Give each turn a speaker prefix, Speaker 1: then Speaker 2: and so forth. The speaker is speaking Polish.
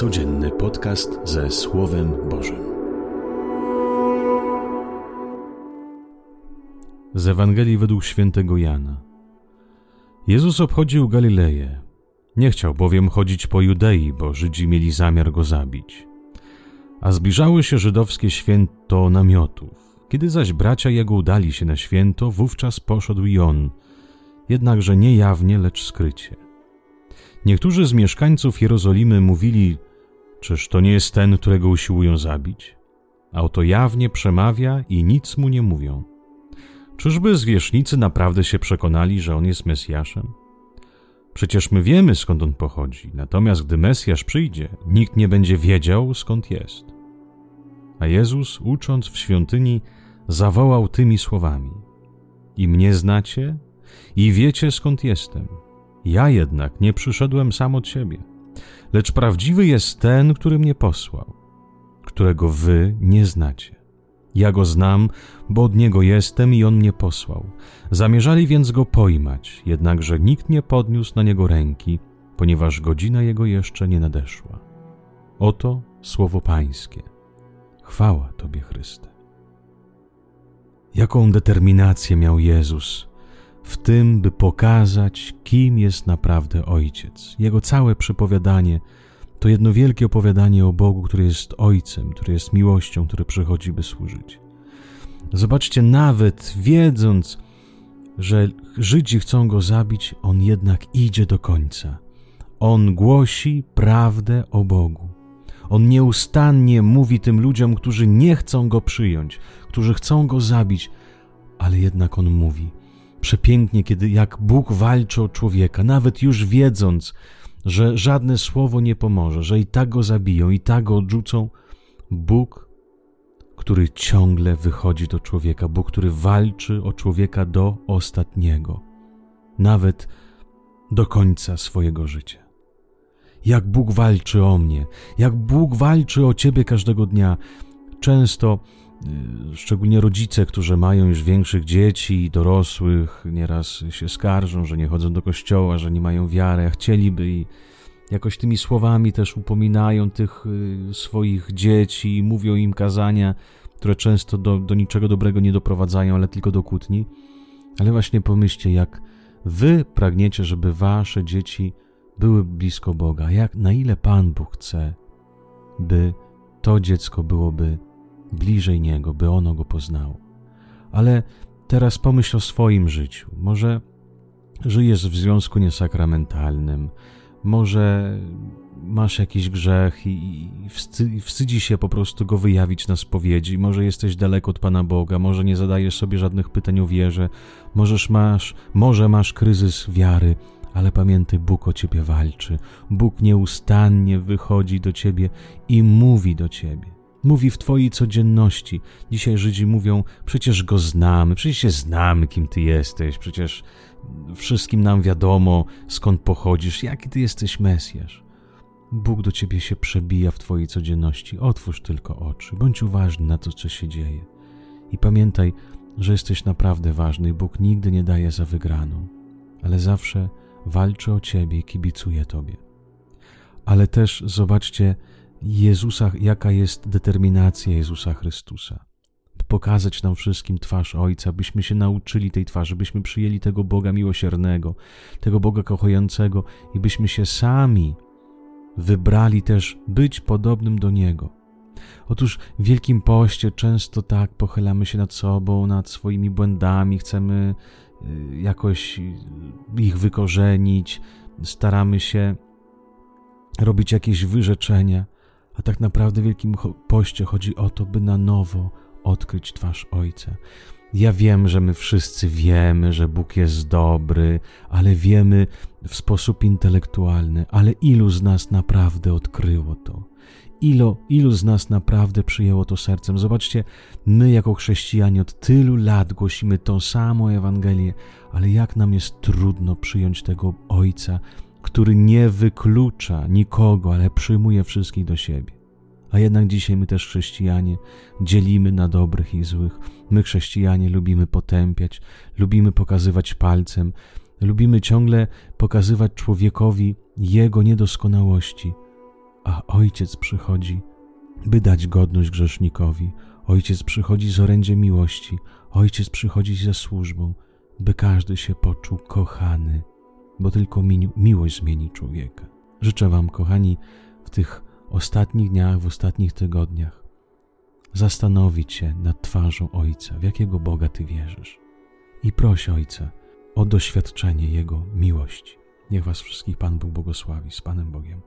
Speaker 1: Codzienny podcast ze Słowem Bożym.
Speaker 2: Z Ewangelii według świętego Jana. Jezus obchodził Galileję. Nie chciał bowiem chodzić po Judei, bo Żydzi mieli zamiar go zabić. A zbliżały się żydowskie święto namiotów. Kiedy zaś bracia jego udali się na święto, wówczas poszedł i on, jednakże nie jawnie, lecz skrycie. Niektórzy z mieszkańców Jerozolimy mówili, czyż to nie jest ten, którego usiłują zabić? A oto jawnie przemawia i nic mu nie mówią. Czyżby zwierzchnicy naprawdę się przekonali, że on jest Mesjaszem? Przecież my wiemy, skąd on pochodzi, natomiast gdy Mesjasz przyjdzie, nikt nie będzie wiedział, skąd jest. A Jezus, ucząc w świątyni, zawołał tymi słowami: I mnie znacie, i wiecie, skąd jestem. Ja jednak nie przyszedłem sam od siebie, lecz prawdziwy jest ten, który mnie posłał, którego wy nie znacie. Ja go znam, bo od niego jestem i on mnie posłał. Zamierzali więc go pojmać, jednakże nikt nie podniósł na niego ręki, ponieważ godzina jego jeszcze nie nadeszła. Oto słowo Pańskie. Chwała Tobie, Chryste. Jaką determinację miał Jezus w tym, by pokazać, kim jest naprawdę Ojciec. Jego całe przypowiadanie to jedno wielkie opowiadanie o Bogu, który jest Ojcem, który jest miłością, który przychodzi, by służyć. Zobaczcie, nawet wiedząc, że Żydzi chcą go zabić, on jednak idzie do końca. On głosi prawdę o Bogu. On nieustannie mówi tym ludziom, którzy nie chcą go przyjąć, którzy chcą go zabić, ale jednak on mówi: Przepięknie, kiedy jak Bóg walczy o człowieka, nawet już wiedząc, że żadne słowo nie pomoże, że i tak go zabiją, i tak go odrzucą, Bóg, który ciągle wychodzi do człowieka, Bóg, który walczy o człowieka do ostatniego, nawet do końca swojego życia. Jak Bóg walczy o mnie, jak Bóg walczy o ciebie każdego dnia. Często szczególnie rodzice, którzy mają już większych dzieci dorosłych, nieraz się skarżą, że nie chodzą do kościoła, że nie mają wiary, a chcieliby i jakoś tymi słowami też upominają tych y, swoich dzieci i mówią im kazania, które często do, do niczego dobrego nie doprowadzają, ale tylko do kłótni. Ale właśnie pomyślcie, jak wy pragniecie, żeby wasze dzieci były blisko Boga, jak na ile Pan Bóg chce, by to dziecko byłoby bliżej Niego, by ono Go poznało. Ale teraz pomyśl o swoim życiu. Może żyjesz w związku niesakramentalnym, może masz jakiś grzech i wstydzi się po prostu go wyjawić na spowiedzi, może jesteś daleko od Pana Boga, może nie zadajesz sobie żadnych pytań o wierze, możesz masz, może masz kryzys wiary, ale pamiętaj, Bóg o ciebie walczy. Bóg nieustannie wychodzi do ciebie i mówi do ciebie. Mówi w Twojej codzienności. Dzisiaj Żydzi mówią: Przecież go znamy, przecież się znamy, kim Ty jesteś, przecież wszystkim nam wiadomo, skąd pochodzisz, jaki Ty jesteś Mesjasz. Bóg do Ciebie się przebija w Twojej codzienności. Otwórz tylko oczy, bądź uważny na to, co się dzieje. I pamiętaj, że jesteś naprawdę ważny i Bóg nigdy nie daje za wygraną, ale zawsze walczy o Ciebie i kibicuje Tobie. Ale też zobaczcie, Jezusa, jaka jest determinacja Jezusa Chrystusa. Pokazać nam wszystkim twarz Ojca, byśmy się nauczyli tej twarzy, byśmy przyjęli tego Boga miłosiernego, tego Boga kochającego i byśmy się sami wybrali też być podobnym do Niego. Otóż w Wielkim Poście często tak pochylamy się nad sobą, nad swoimi błędami, chcemy y, jakoś ich wykorzenić, staramy się robić jakieś wyrzeczenia. A tak naprawdę w Wielkim Poście chodzi o to, by na nowo odkryć twarz Ojca. Ja wiem, że my wszyscy wiemy, że Bóg jest dobry, ale wiemy w sposób intelektualny, ale ilu z nas naprawdę odkryło to? Ilu, ilu z nas naprawdę przyjęło to sercem? Zobaczcie, my jako chrześcijanie od tylu lat głosimy tą samą Ewangelię, ale jak nam jest trudno przyjąć tego Ojca, który nie wyklucza nikogo, ale przyjmuje wszystkich do siebie. A jednak dzisiaj my też chrześcijanie dzielimy na dobrych i złych. My chrześcijanie lubimy potępiać, lubimy pokazywać palcem, lubimy ciągle pokazywać człowiekowi jego niedoskonałości. a Ojciec przychodzi, by dać godność grzesznikowi. Ojciec przychodzi z orędziem miłości, Ojciec przychodzi ze służbą, by każdy się poczuł kochany, bo tylko mi miłość zmieni człowieka. Życzę Wam, kochani, w tych ostatnich dniach, w ostatnich tygodniach, zastanowić się nad twarzą Ojca, w jakiego Boga Ty wierzysz. I proś Ojca o doświadczenie Jego miłości. Niech Was wszystkich Pan Bóg błogosławi z Panem Bogiem.